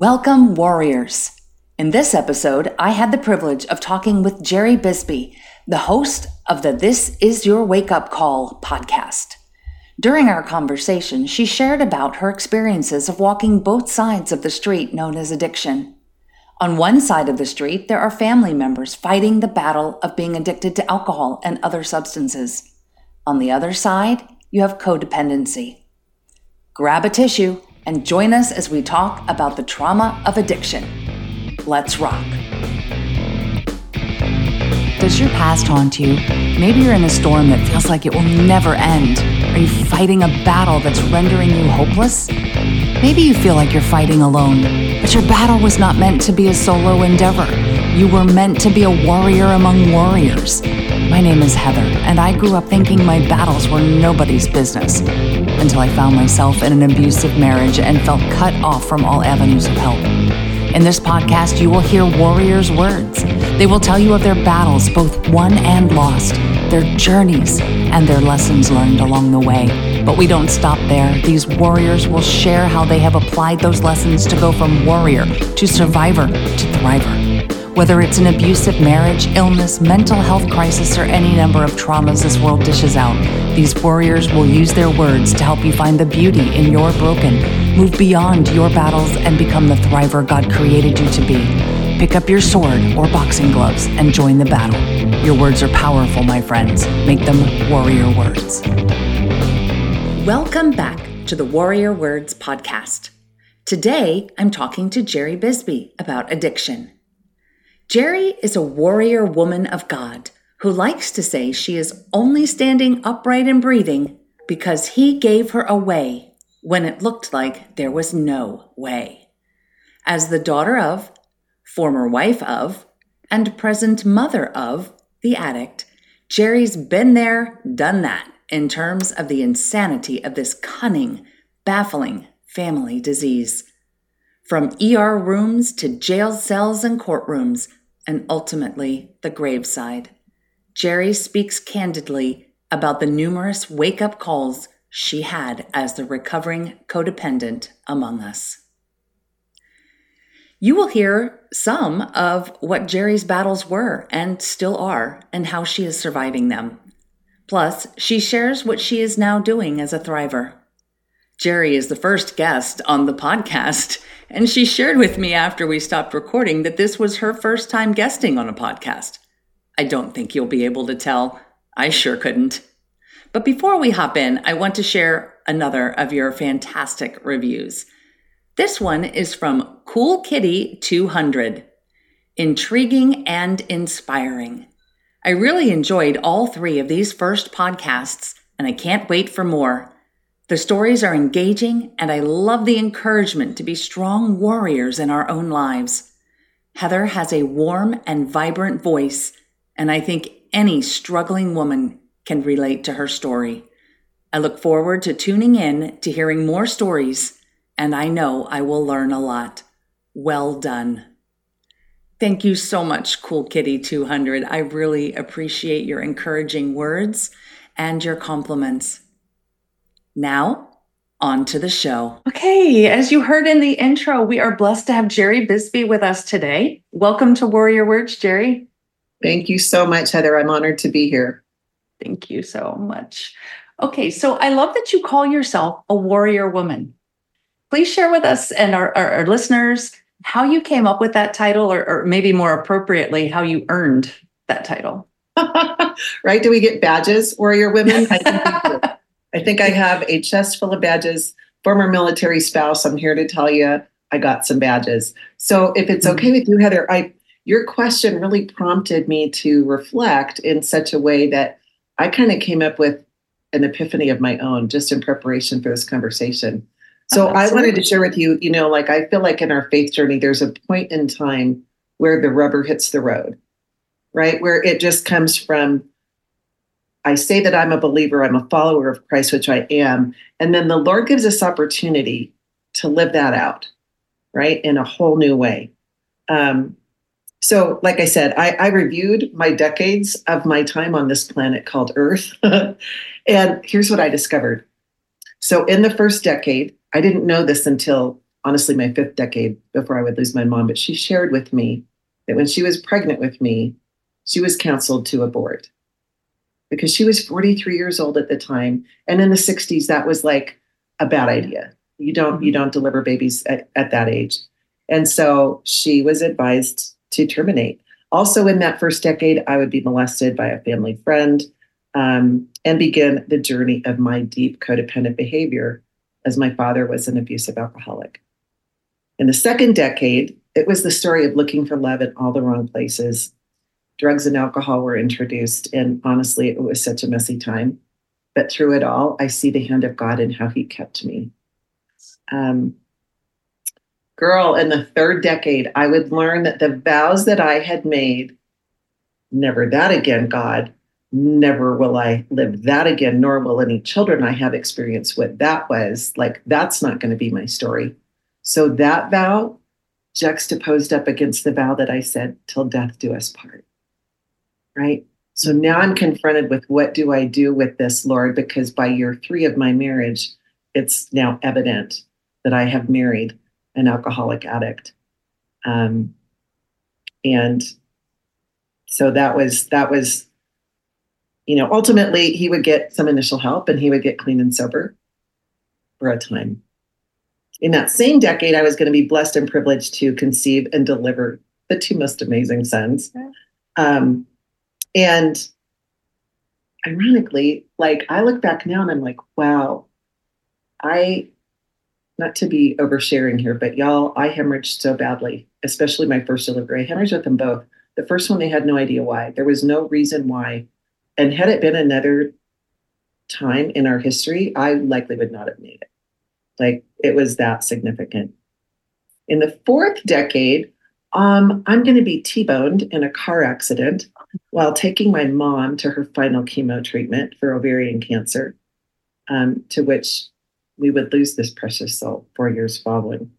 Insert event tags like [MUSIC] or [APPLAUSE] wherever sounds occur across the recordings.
Welcome, warriors. In this episode, I had the privilege of talking with Jeri Bisbee, the host of the This Is Your Wake Up Call podcast. During our conversation, she shared about her experiences of walking both sides of the street known as addiction. On one side of the street, there are family members fighting the battle of being addicted to alcohol and other substances. On the other side, you have codependency. Grab a tissue and join us as we talk about the trauma of addiction. Let's rock. Does your past haunt you? Maybe you're in a storm that feels like it will never end. Are you fighting a battle that's rendering you hopeless? Maybe you feel like you're fighting alone, but your battle was not meant to be a solo endeavor. You were meant to be a warrior among warriors. My name is Heather, and I grew up thinking my battles were nobody's business until I found myself in an abusive marriage and felt cut off from all avenues of help. In this podcast, you will hear warriors' words. They will tell you of their battles, both won and lost, their journeys, and their lessons learned along the way. But we don't stop there. These warriors will share how they have applied those lessons to go from warrior to survivor to thriver. Whether it's an abusive marriage, illness, mental health crisis, or any number of traumas this world dishes out, these warriors will use their words to help you find the beauty in your broken, move beyond your battles, and become the thriver God created you to be. Pick up your sword or boxing gloves and join the battle. Your words are powerful, my friends. Make them warrior words. Welcome back to the Warrior Words podcast. Today, I'm talking to Jeri Bisbee about addiction. Jeri is a warrior woman of God who likes to say she is only standing upright and breathing because he gave her a way when it looked like there was no way. As the daughter of, former wife of, and present mother of the addict, Jeri's been there, done that in terms of the insanity of this cunning, baffling family disease. From ER rooms to jail cells and courtrooms, and ultimately the graveside. Jeri speaks candidly about the numerous wake up calls she had as the recovering codependent among us. You will hear some of what Jeri's battles were and still are, and how she is surviving them. Plus, she shares what she is now doing as a thriver. Jeri is the first guest on the podcast, and she shared with me after we stopped recording that this was her first time guesting on a podcast. I don't think you'll be able to tell. I sure couldn't. But before we hop in, I want to share another of your fantastic reviews. This one is from Cool Kitty 200. Intriguing and inspiring. I really enjoyed all three of these first podcasts, and I can't wait for more. The stories are engaging, and I love the encouragement to be strong warriors in our own lives. Heather has a warm and vibrant voice, and I think any struggling woman can relate to her story. I look forward to tuning in to hearing more stories, and I know I will learn a lot. Well done. Thank you so much, Cool Kitty 200. I really appreciate your encouraging words and your compliments. Now, on to the show. Okay, as you heard in the intro, we are blessed to have Jeri Bisbee with us today. Welcome to Warrior Words, Jeri. Thank you so much, Heather. I'm honored to be here. Thank you so much. Okay, so I love that you call yourself a warrior woman. Please share with us and our, our, our listeners how you came up with that title, or, or maybe more appropriately, how you earned that title. [LAUGHS] right? Do we get badges, warrior women? [LAUGHS] I think I have a chest full of badges. Former military spouse, I'm here to tell you I got some badges. So if it's mm-hmm. okay with you, Heather, I your question really prompted me to reflect in such a way that I kind of came up with an epiphany of my own just in preparation for this conversation. So oh, I wanted to share with you, you know, like I feel like in our faith journey, there's a point in time where the rubber hits the road, right? Where it just comes from I say that I'm a believer, I'm a follower of Christ, which I am. And then the Lord gives us opportunity to live that out, right, in a whole new way. Um, so, like I said, I, I reviewed my decades of my time on this planet called Earth. [LAUGHS] and here's what I discovered. So, in the first decade, I didn't know this until honestly my fifth decade before I would lose my mom, but she shared with me that when she was pregnant with me, she was counseled to abort because she was 43 years old at the time. And in the 60s, that was like a bad idea. You don't you don't deliver babies at, at that age. And so she was advised to terminate. Also, in that first decade, I would be molested by a family friend um, and begin the journey of my deep codependent behavior as my father was an abusive alcoholic. In the second decade, it was the story of looking for love in all the wrong places. Drugs and alcohol were introduced, and honestly, it was such a messy time. But through it all, I see the hand of God and how He kept me. Um, girl, in the third decade, I would learn that the vows that I had made, never that again, God, never will I live that again, nor will any children I have experience what that was. Like, that's not going to be my story. So that vow juxtaposed up against the vow that I said, till death do us part. Right? So now I'm confronted with what do I do with this, Lord? Because by year three of my marriage, it's now evident that I have married an alcoholic addict. Um, and so that was that was you know ultimately he would get some initial help and he would get clean and sober for a time in that same decade i was going to be blessed and privileged to conceive and deliver the two most amazing sons um, and ironically like i look back now and i'm like wow i not to be oversharing here, but y'all, I hemorrhaged so badly, especially my first delivery. I hemorrhaged with them both. The first one, they had no idea why. There was no reason why. And had it been another time in our history, I likely would not have made it. Like it was that significant. In the fourth decade, um, I'm going to be T boned in a car accident while taking my mom to her final chemo treatment for ovarian cancer, um, to which we would lose this precious soul four years following.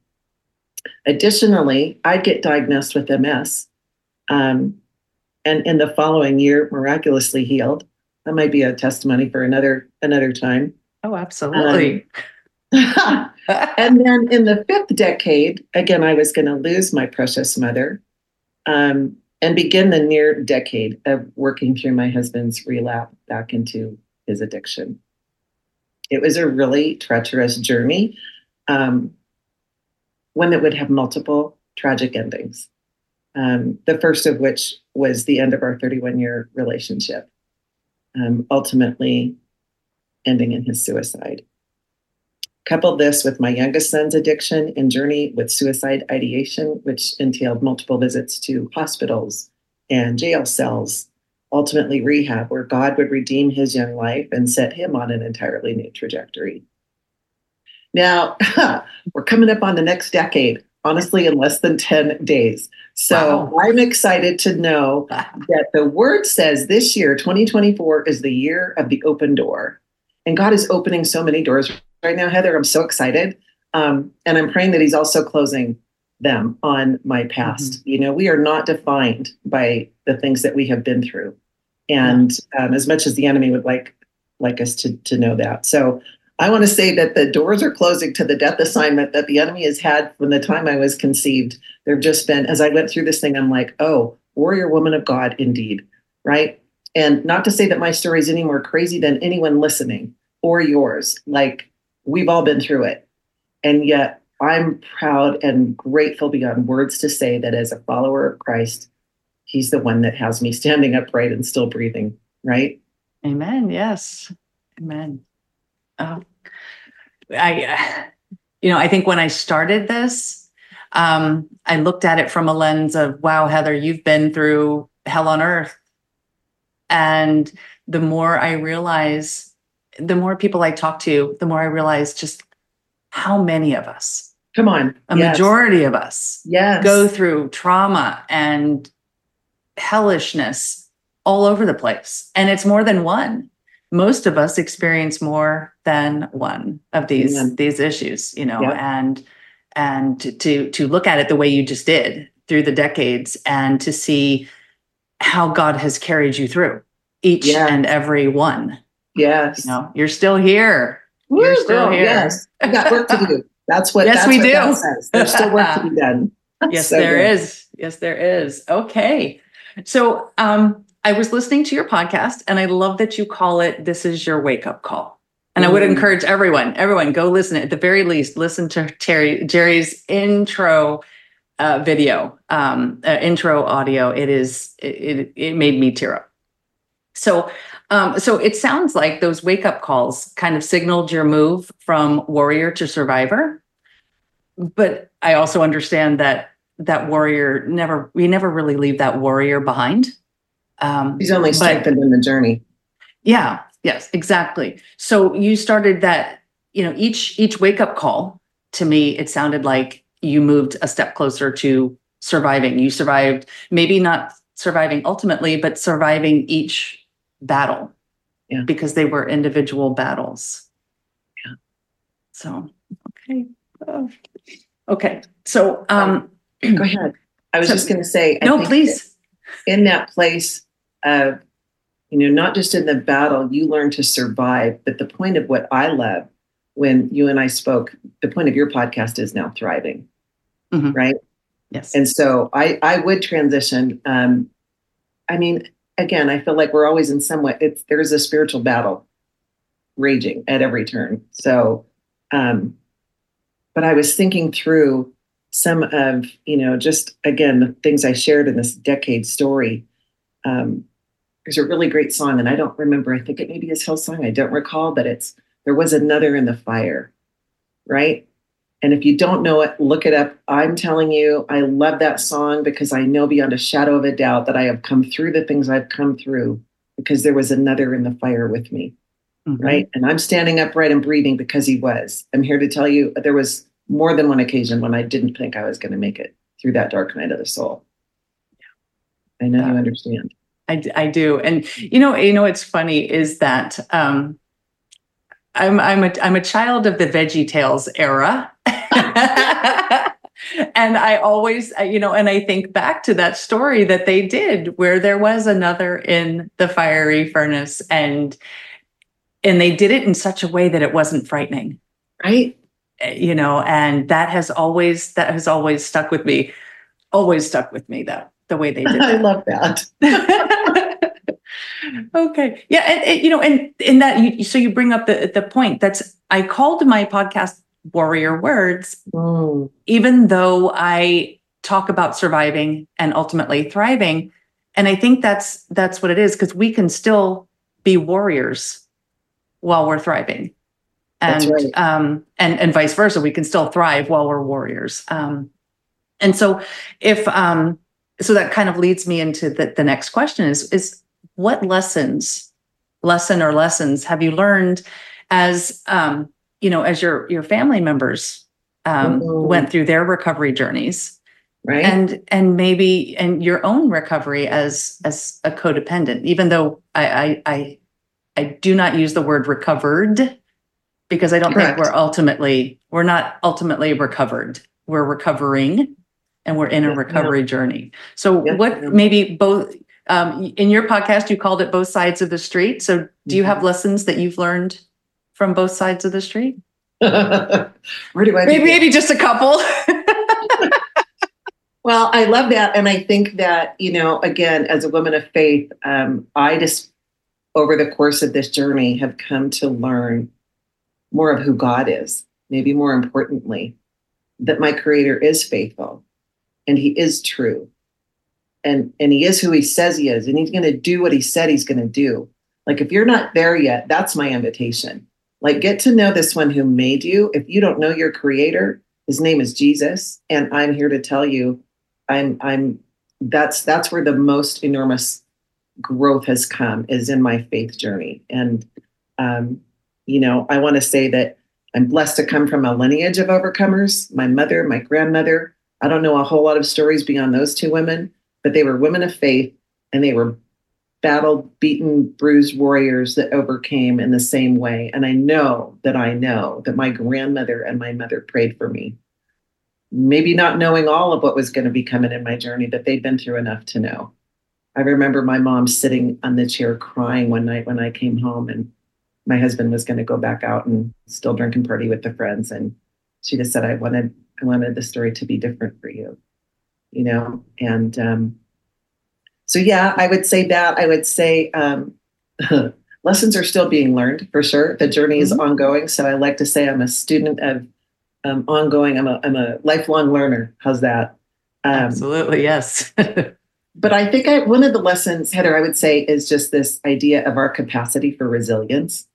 Additionally, I'd get diagnosed with MS um, and in the following year miraculously healed. That might be a testimony for another another time. Oh, absolutely. Um, [LAUGHS] and then in the fifth decade, again, I was going to lose my precious mother um, and begin the near decade of working through my husband's relapse back into his addiction it was a really treacherous journey, um, one that would have multiple tragic endings. Um, the first of which was the end of our 31 year relationship, um, ultimately ending in his suicide. Couple this with my youngest son's addiction and journey with suicide ideation, which entailed multiple visits to hospitals and jail cells ultimately rehab, where God would redeem his young life and set him on an entirely new trajectory. Now, [LAUGHS] we're coming up on the next decade, honestly, in less than 10 days. So wow. I'm excited to know [LAUGHS] that the word says this year, 2024, is the year of the open door. And God is opening so many doors right now, Heather. I'm so excited. Um, and I'm praying that He's also closing them on my past. Mm-hmm. You know, we are not defined by the things that we have been through. And um, as much as the enemy would like like us to to know that. So I want to say that the doors are closing to the death assignment that the enemy has had from the time I was conceived. There've just been, as I went through this thing, I'm like, oh, warrior woman of God, indeed. Right. And not to say that my story is any more crazy than anyone listening or yours. Like we've all been through it. And yet I'm proud and grateful beyond words to say that as a follower of Christ, He's the one that has me [LAUGHS] standing upright and still breathing, right? Amen. Yes. Amen. Oh, I, you know, I think when I started this, um, I looked at it from a lens of, wow, Heather, you've been through hell on earth. And the more I realize, the more people I talk to, the more I realize just how many of us Come on. A yes. majority of us yes. go through trauma and hellishness all over the place. And it's more than one. Most of us experience more than one of these Amen. these issues, you know, yep. and and to, to look at it the way you just did through the decades and to see how God has carried you through each and every one. Yes. You know, you're still here. Woo, you're still girl, here. Yes. I got work to do. [LAUGHS] That's what. Yes, that's we what do. that says. There's still work to be [LAUGHS] done. yes So there good. is yes there is okay so um i was listening to your podcast and i love that you call it this is your wake up call and i would Mm. encourage everyone everyone go listen at the very least listen to terry Jeri's intro uh, video um uh, intro audio it is it, it it made me tear up so um so it sounds like those wake up calls kind of signaled your move from warrior to survivor but I also understand that that warrior never we never really leave that warrior behind. Um, He's only strengthened in the journey. yeah, yes, exactly. So you started that, you know, each each wake up call to me, it sounded like you moved a step closer to surviving. You survived, maybe not surviving ultimately, but surviving each battle. Yeah. Because they were individual battles. Yeah. So okay. Uh, okay. So um [CLEARS THROAT] Go ahead. I was So- just going to say. I no, please. that In that place of, you know, not just in the battle, you learn to survive. But the point of what I love when you and I spoke, the point of your podcast is now thriving, Mhm. right? Yes. And so I, I would transition. Um, I mean, again, I feel like we're always in some way, It's there's a spiritual battle raging at every turn. So, um, but I was thinking through some of you know just again the things I shared in this decade story. Um, there's a really great song, and I don't remember. I think it maybe is Hillsong. I don't recall, but it's there was another in the fire, right? And if you don't know it, look it up. I'm telling you, I love that song because I know beyond a shadow of a doubt that I have come through the things I've come through because there was another in the fire with me, Mhm. right? And I'm standing upright and breathing because he was. I'm here to tell you there was more than one occasion when I didn't think I was going to make it through that dark night of the soul. I know you Yeah. understand. I do. And you know, you know, what's funny is that um, I'm I'm a I'm a child of the Veggie Tales era. [LAUGHS] and I always, you know, and I think back to that story that they did where there was another in the fiery furnace and and they did it in such a way that it wasn't frightening. Right? uh, You know, and that has always that has always stuck with me. Always stuck with me though, the way they did [LAUGHS] I love that. [LAUGHS] okay yeah and, and, you know and in that you so you bring up the the point that's i called my podcast warrior words Mm, even though i talk about surviving and ultimately thriving. And i think that's that's what it is because we can still be warriors while we're thriving. And right. um and and vice versa we can still thrive while we're warriors. Um and so if um so that kind of leads me into the, the next question is is what lessons lesson or lessons have you learned as um you know as your your family members um Mhm. went through their recovery journeys right? and and maybe and your own recovery as as a codependent even though i i i, I do not use the word recovered because i don't Correct. think we're ultimately we're not ultimately recovered we're recovering and we're in a recovery journey so what maybe both um, in your podcast you called it both sides of the street so do you Mm-hmm. have lessons that you've learned from both sides of the street [LAUGHS] Where do I maybe maybe just a couple [LAUGHS] Well, I love that. And I think that, you know, again, as a woman of faith, um, I just, over the course of this journey, have come to learn more of who God is. Maybe more importantly, that my creator is faithful and he is true. And, and he is who he says he is. And he's going to do what he said he's going to do. Like, if you're not there yet, that's my invitation. Like, get to know this one who made you. If you don't know your creator, his name is Jesus. And I'm here to tell you, I'm I'm that's that's where the most enormous growth has come is in my faith journey. And um, you know, I want to say that I'm blessed to come from a lineage of overcomers. My mother, my grandmother. I don't know a whole lot of stories beyond those two women, but they were women of faith and they were battled, beaten, bruised warriors that overcame in the same way. And I know that I know that my grandmother and my mother prayed for me maybe not knowing all of what was going to be coming in my journey, but they'd been through enough to know. I remember my mom sitting on the chair crying one night when I came home and my husband was going to go back out and still drink and party with the friends. And she just said, I wanted, I wanted the story to be different for you, you know? And um, so, yeah, I would say that. I would say um, [LAUGHS] lessons are still being learned for sure. The journey is mm-hmm. ongoing. So I like to say I'm a student of um, ongoing. I'm a, I'm a lifelong learner. How's that? Um, Absolutely. Yes. [LAUGHS] but I think I, one of the lessons, Heather, I would say is just this idea of our capacity for resilience.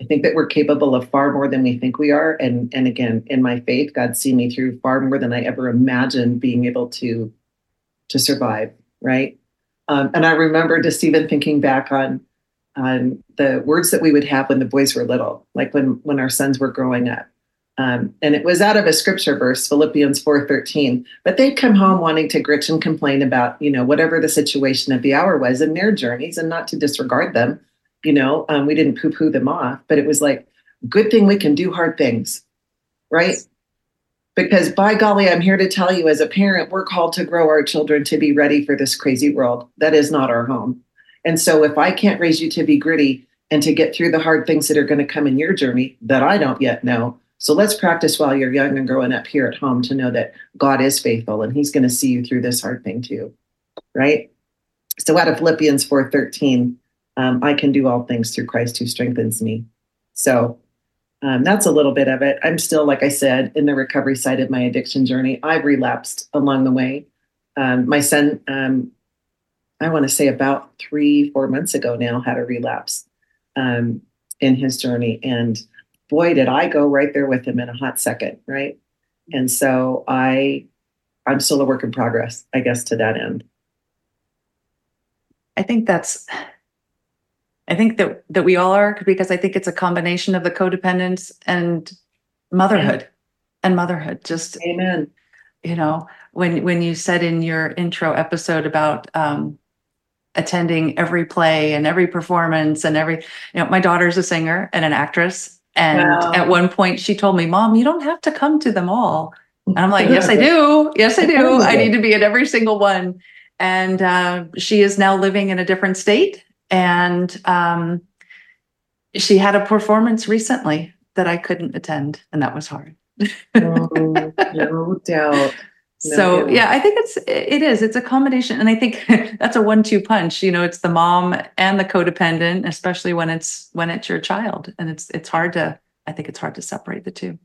I think that we're capable of far more than we think we are. And, and again, in my faith, God's seen me through far more than I ever imagined being able to, to survive. Right. Um, and I remember just even thinking back on, on the words that we would have when the boys were little, like when, when our sons were growing up. Um, and it was out of a scripture verse, Philippians 4:13. But they'd come home wanting to gritch and complain about, you know, whatever the situation of the hour was in their journeys, and not to disregard them. You know, um, we didn't poo-poo them off, but it was like, good thing we can do hard things, right? Because by golly, I'm here to tell you, as a parent, we're called to grow our children to be ready for this crazy world. That is not our home. And so, if I can't raise you to be gritty and to get through the hard things that are going to come in your journey that I don't yet know, so let's practice while you're young and growing up here at home to know that God is faithful and he's going to see you through this hard thing too. Right? So out of Philippians 4:13, um, I can do all things through Christ who strengthens me. So um, that's a little bit of it. I'm still, like I said, in the recovery side of my addiction journey. I've relapsed along the way. Um, my son, um, I want to say about three, four months ago now, had a relapse um, in his journey. And boy, did I go right there with him in a hot second, right? And so I, I'm still a work in progress, I guess, to that end. I think that's, I think that that we all are because I think it's a combination of the codependence and motherhood, and motherhood. Just amen. You know, when when you said in your intro episode about um, attending every play and every performance and every, you know, my daughter's a singer and an actress, and wow. at one point, she told me, Mom, you don't have to come to them all. And I'm like, Yes, I [LAUGHS] do. Yes, I do. I need to be at every single one. And uh, she is now living in a different state. And um, she had a performance recently that I couldn't attend, and that was hard. oh, no doubt. [LAUGHS] No, so yeah, I think it's it is it's a combination, and I think [LAUGHS] that's a one-two punch. You know, it's the mom and the codependent, especially when it's when it's your child, and it's it's hard to I think it's hard to separate the two.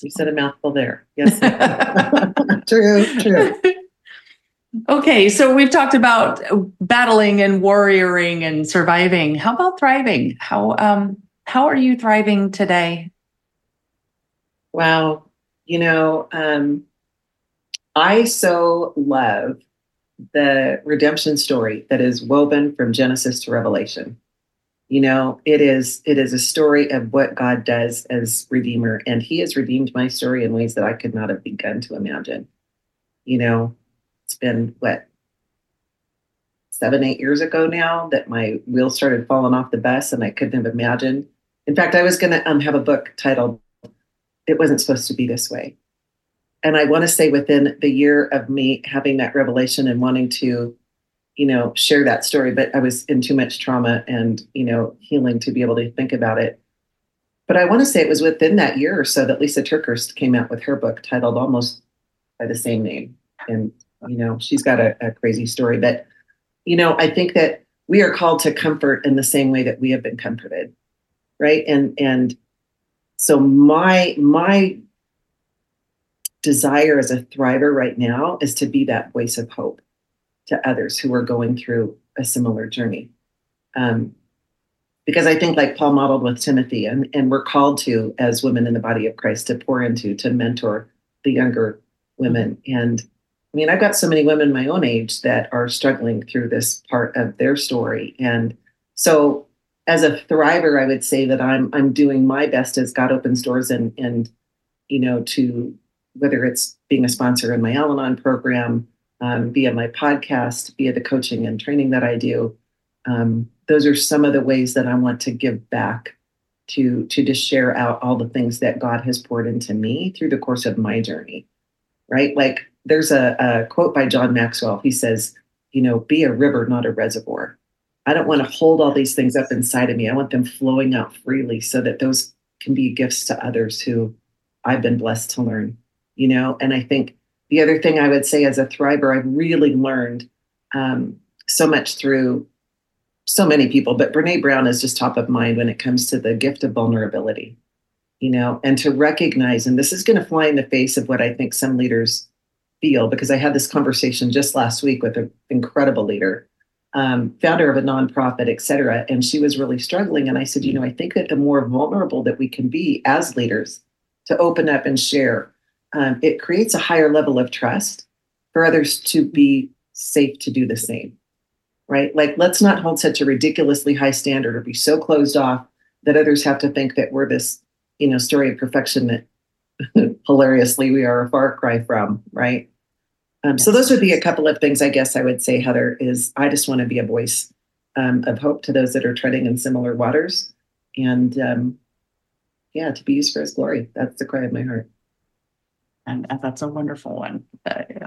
You said a mouthful there. Yes, [LAUGHS] true, true. Okay, so we've talked about battling and warrioring and surviving. How about thriving? How um how are you thriving today? Wow, you know, um, I so love the redemption story that is woven from Genesis to Revelation. You know, it is it is a story of what God does as redeemer and he has redeemed my story in ways that I could not have begun to imagine. You know, it's been what 7 8 years ago now that my wheels started falling off the bus and I couldn't have imagined. In fact, I was going to um, have a book titled It Wasn't Supposed to Be This Way and I want to say within the year of me having that revelation and wanting to, you know, share that story, but I was in too much trauma and, you know, healing to be able to think about it. But I want to say it was within that year or so that Lisa TerKeurst came out with her book titled almost by the same name. And, you know, she's got a, a crazy story. But, you know, I think that we are called to comfort in the same way that we have been comforted. Right. And and so my my desire as a thriver right now is to be that voice of hope to others who are going through a similar journey. Um, because I think, like Paul modeled with Timothy, and, and we're called to, as women in the body of Christ, to pour into, to mentor the younger women. And mean, I've got so many women my own age that are struggling through this part of their story. And so, as a thriver, I would say that I'm I'm doing my best as God opens doors and and you know to whether it's being a sponsor in my Al Anon program, um, via my podcast, via the coaching and training that I do. Um, those are some of the ways that I want to give back to to just share out all the things that God has poured into me through the course of my journey. Right? Like there's a, a quote by John Maxwell. He says, you know, be a river, not a reservoir. I don't want to hold all these things up inside of me. I want them flowing out freely so that those can be gifts to others who I've been blessed to learn, you know. And I think the other thing I would say as a thriver, I've really learned um, so much through so many people, but Brene Brown is just top of mind when it comes to the gift of vulnerability, you know, and to recognize, and this is going to fly in the face of what I think some leaders feel, because I had this conversation just last week with an incredible leader, um, founder of a nonprofit, et cetera, and she was really struggling. And I said, you know, I think that the more vulnerable that we can be as leaders to open up and share, um, it creates a higher level of trust for others to be safe to do the same right? Like, let's not hold such a ridiculously high standard or be so closed off that others have to think that we're this, you know, story of perfection that [LAUGHS] hilariously we are a far cry from, right? Um, yes. So those would be a couple of things I guess I would say, Heather, is I just want to be a voice um, of hope to those that are treading in similar waters. And um, yeah, to be used for his glory. That's the cry of my heart. And, that's a wonderful one. Uh, yeah.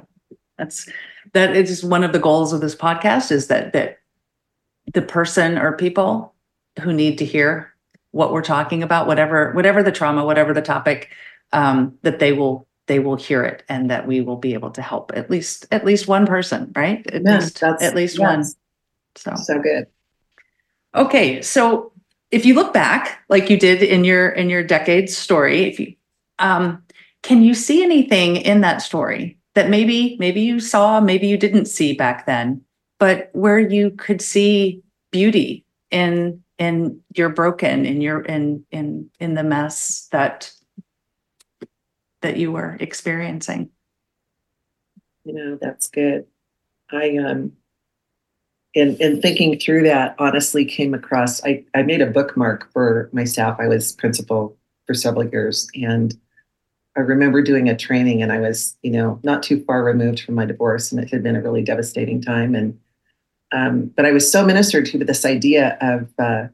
That's that is one of the goals of this podcast is that that the person or people who need to hear what we're talking about, whatever whatever the trauma, whatever the topic, um, that they will they will hear it and that we will be able to help at least at least one person, right? At least at least yes. one. So so good. Okay, so if you look back, like you did in your in your decades story, if you um, can you see anything in that story that maybe maybe you saw maybe you didn't see back then but where you could see beauty in in your broken in your in in in the mess that that you were experiencing you know that's good i um in in thinking through that honestly came across i i made a bookmark for my staff i was principal for several years and I remember doing a training and I was, you know, not too far removed from my divorce and it had been a really devastating time. And, um, but I was so ministered to with this idea of, uh,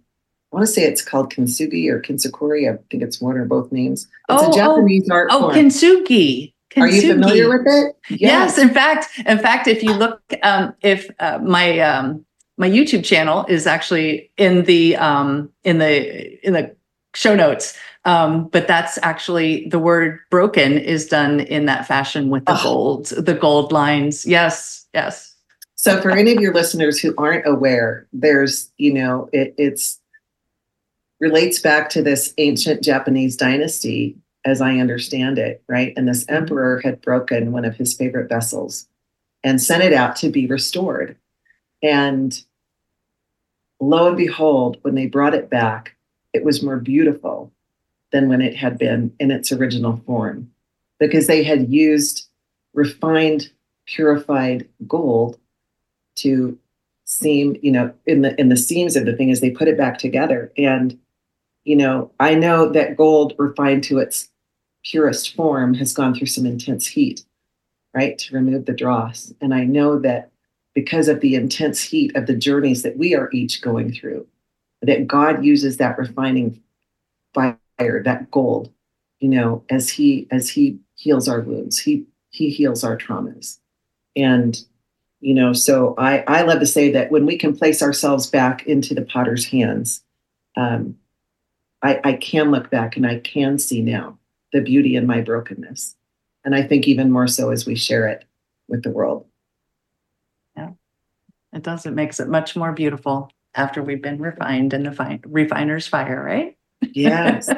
want to say it's called kintsugi or kintsukuroi. I think it's one or both names. It's oh, a Japanese oh, art Oh, form. kintsugi. kintsugi. Are you familiar with it? Yes. yes. In fact, in fact, if you look, um, if uh, my um, my YouTube channel is actually in the um, in the in the show notes. Um, but that's actually the word broken is done in that fashion with the oh. gold, the gold lines. Yes, yes. So for any of your listeners who aren't aware, there's, you know, it, it's relates back to this ancient Japanese dynasty, as I understand it, right? And this emperor had broken one of his favorite vessels and sent it out to be restored. And lo and behold, when they brought it back, it was more beautiful than when it had been in its original form because they had used refined purified gold to seam you know in the in the seams of the thing as they put it back together and you know i know that gold refined to its purest form has gone through some intense heat right to remove the dross and i know that because of the intense heat of the journeys that we are each going through that god uses that refining fire that gold, you know, as he as he heals our wounds, he he heals our traumas. And you know, so I I love to say that when we can place ourselves back into the potter's hands, um, I, I can look back and I can see now the beauty in my brokenness. And I think even more so as we share it with the world. Yeah, it does. It makes it much more beautiful after we've been refined in the fi- refiner's fire, right? Yes.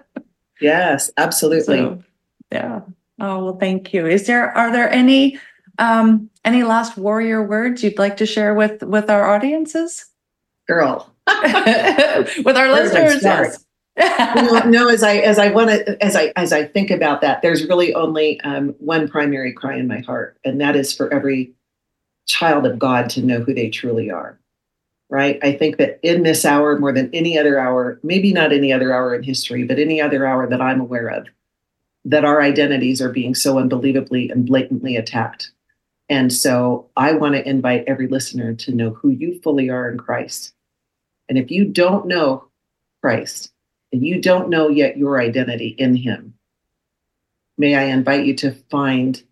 [LAUGHS] yes, absolutely. So, yeah. Oh, well, thank you. Is there are there any um any last warrior words you'd like to share with with our audiences? Girl. [LAUGHS] with our listeners. no, no, as I as I want to as I as I think about that, there's really only um, one primary cry in my heart, and that is for every child of God to know who they truly are right? I think that in this hour, more than any other hour, maybe not any other hour in history, but any other hour that I'm aware of, that our identities are being so unbelievably and blatantly attacked. And so I want to invite every listener to know who you fully are in Christ. And if you don't know Christ and you don't know yet your identity in Him, may I invite you to find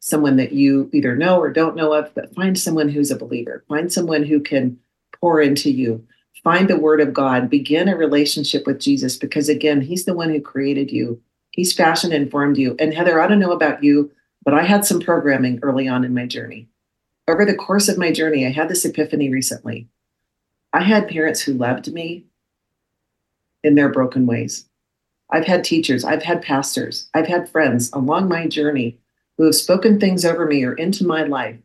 someone that you either know or don't know of, but find someone who's a believer. Find someone who can pour into you. Find the word of God, begin a relationship with Jesus because, again, He's the one who created you He's fashion informed you. And Heather, I don't know about you, but I had some programming early on in my journey. Over the course of my journey, I had this epiphany recently. I had parents who loved me in their broken ways. I've had teachers, I've had pastors, I've had friends along my journey who have spoken things over me or into my life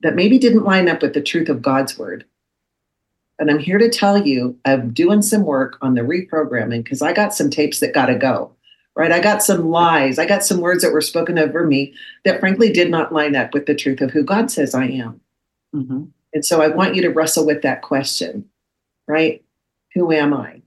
that maybe didn't line up with the truth of God's word. And I'm here to tell you, I'm doing some work on the reprogramming because I got some tapes that got to go, right? I got some lies. I got some words that were spoken over me that frankly did not line up with the truth of who God says I am. Mm-hmm. And so I want you to wrestle with that question, right? Who am I?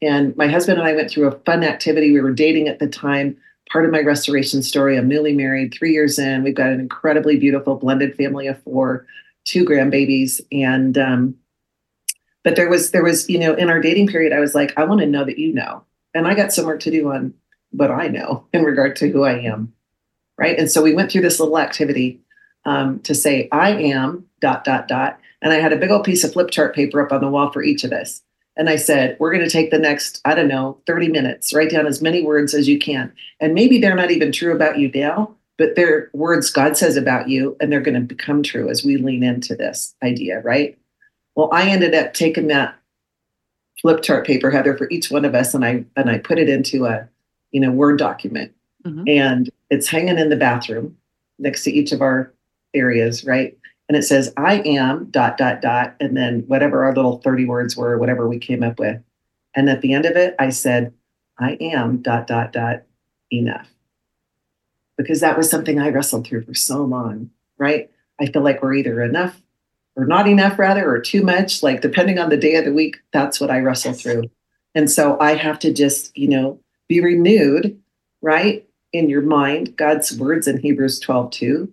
And my husband and I went through a fun activity. We were dating at the time. Part of my restoration story, I'm newly married, three years in. We've got an incredibly beautiful blended family of four, two grandbabies. And, um, but there was, there was, you know, in our dating period, I was like, I want to know that you know. And I got some work to do on what I know [LAUGHS] in regard to who I am. Right. And so we went through this little activity um, to say, I am dot, dot, dot. And I had a big old piece of flip chart paper up on the wall for each of us. And I said, we're going to take the next, I don't know, 30 minutes, write down as many words as you can. And maybe they're not even true about you now, but they're words God says about you, and they're going to become true as we lean into this idea, right? Well, I ended up taking that flip chart paper, Heather, for each one of us, and I and I put it into a, you know, Word document. Mm-hmm. And it's hanging in the bathroom next to each of our areas, right? And it says i am dot dot dot and then whatever our little 30 words were whatever we came up with. And at the end of it i said i am dot dot dot enough. Because that was something i wrestled through for so long right? I feel like we're either enough or not enough rather or too much like depending on the day of the week that's what i wrestle through. And so i have to just you know be renewed right in your mind god's words in hebrews 12 2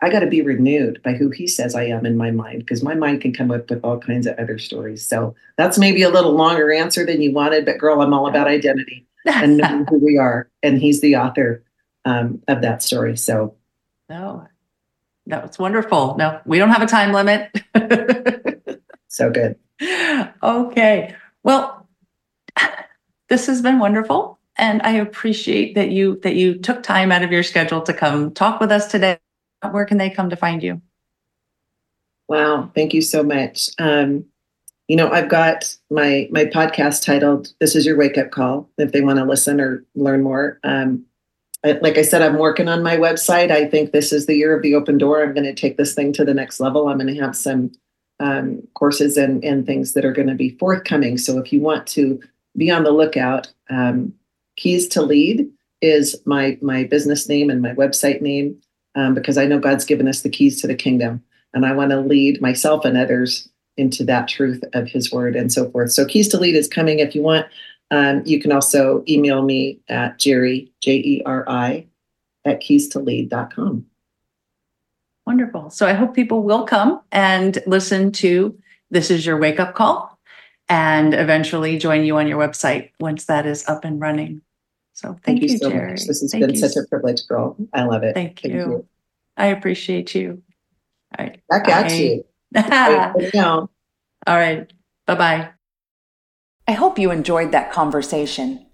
I got to be renewed by who he says I am in my mind because my mind can come up with all kinds of other stories. So that's maybe a little longer answer than you wanted, but girl, I'm all about identity and knowing who we are. And he's the author um, of that story. So, no, that was wonderful. No, we don't have a time limit. [LAUGHS] so good. Okay. Well, this has been wonderful. And I appreciate that you that you took time out of your schedule to come talk with us today where can they come to find you? Wow, thank you so much. Um, you know, I've got my my podcast titled "This Is Your Wake Up Call." If they want to listen or learn more, um, I, like I said, I'm working on my website. I think this is the year of the open door. I'm going to take this thing to the next level. I'm going to have some um, courses and and things that are going to be forthcoming. So if you want to be on the lookout, um, Keys to Lead is my my business name and my website name um, because I know God's given us the keys to the kingdom. And I want to lead myself and others into that truth of his word and so forth. So, Keys to Lead is coming. If you want, um, you can also email me at Jeri, J E R I, at keys to lead.com. Wonderful. So, I hope people will come and listen to This Is Your Wake Up Call and eventually join you on your website once that is up and running. So thank, thank you, you, so Jeri. Much. This has thank been such a privilege, girl. I love it. Thank, thank you. you. I appreciate you. All right. Back at you. [LAUGHS] All right. Bye bye. I hope you enjoyed that conversation.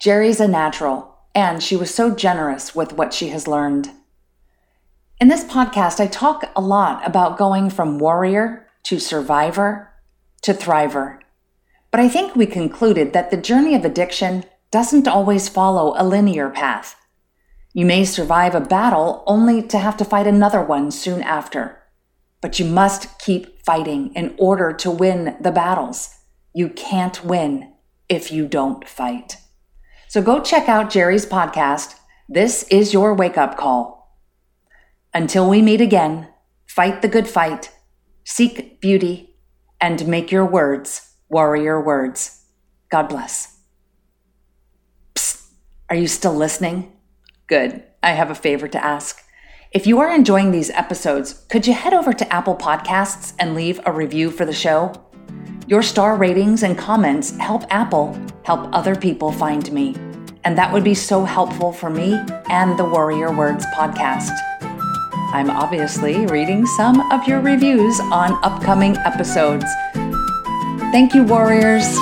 Jeri's a natural, and she was so generous with what she has learned. In this podcast, I talk a lot about going from warrior to survivor to thriver. But I think we concluded that the journey of addiction doesn't always follow a linear path. You may survive a battle only to have to fight another one soon after. But you must keep fighting in order to win the battles. You can't win if you don't fight. So go check out Jeri's podcast. This is your wake up call. Until we meet again, fight the good fight, seek beauty, and make your words warrior words. God bless. Are you still listening? Good. I have a favor to ask. If you are enjoying these episodes, could you head over to Apple Podcasts and leave a review for the show? Your star ratings and comments help Apple help other people find me. And that would be so helpful for me and the Warrior Words podcast. I'm obviously reading some of your reviews on upcoming episodes. Thank you, Warriors.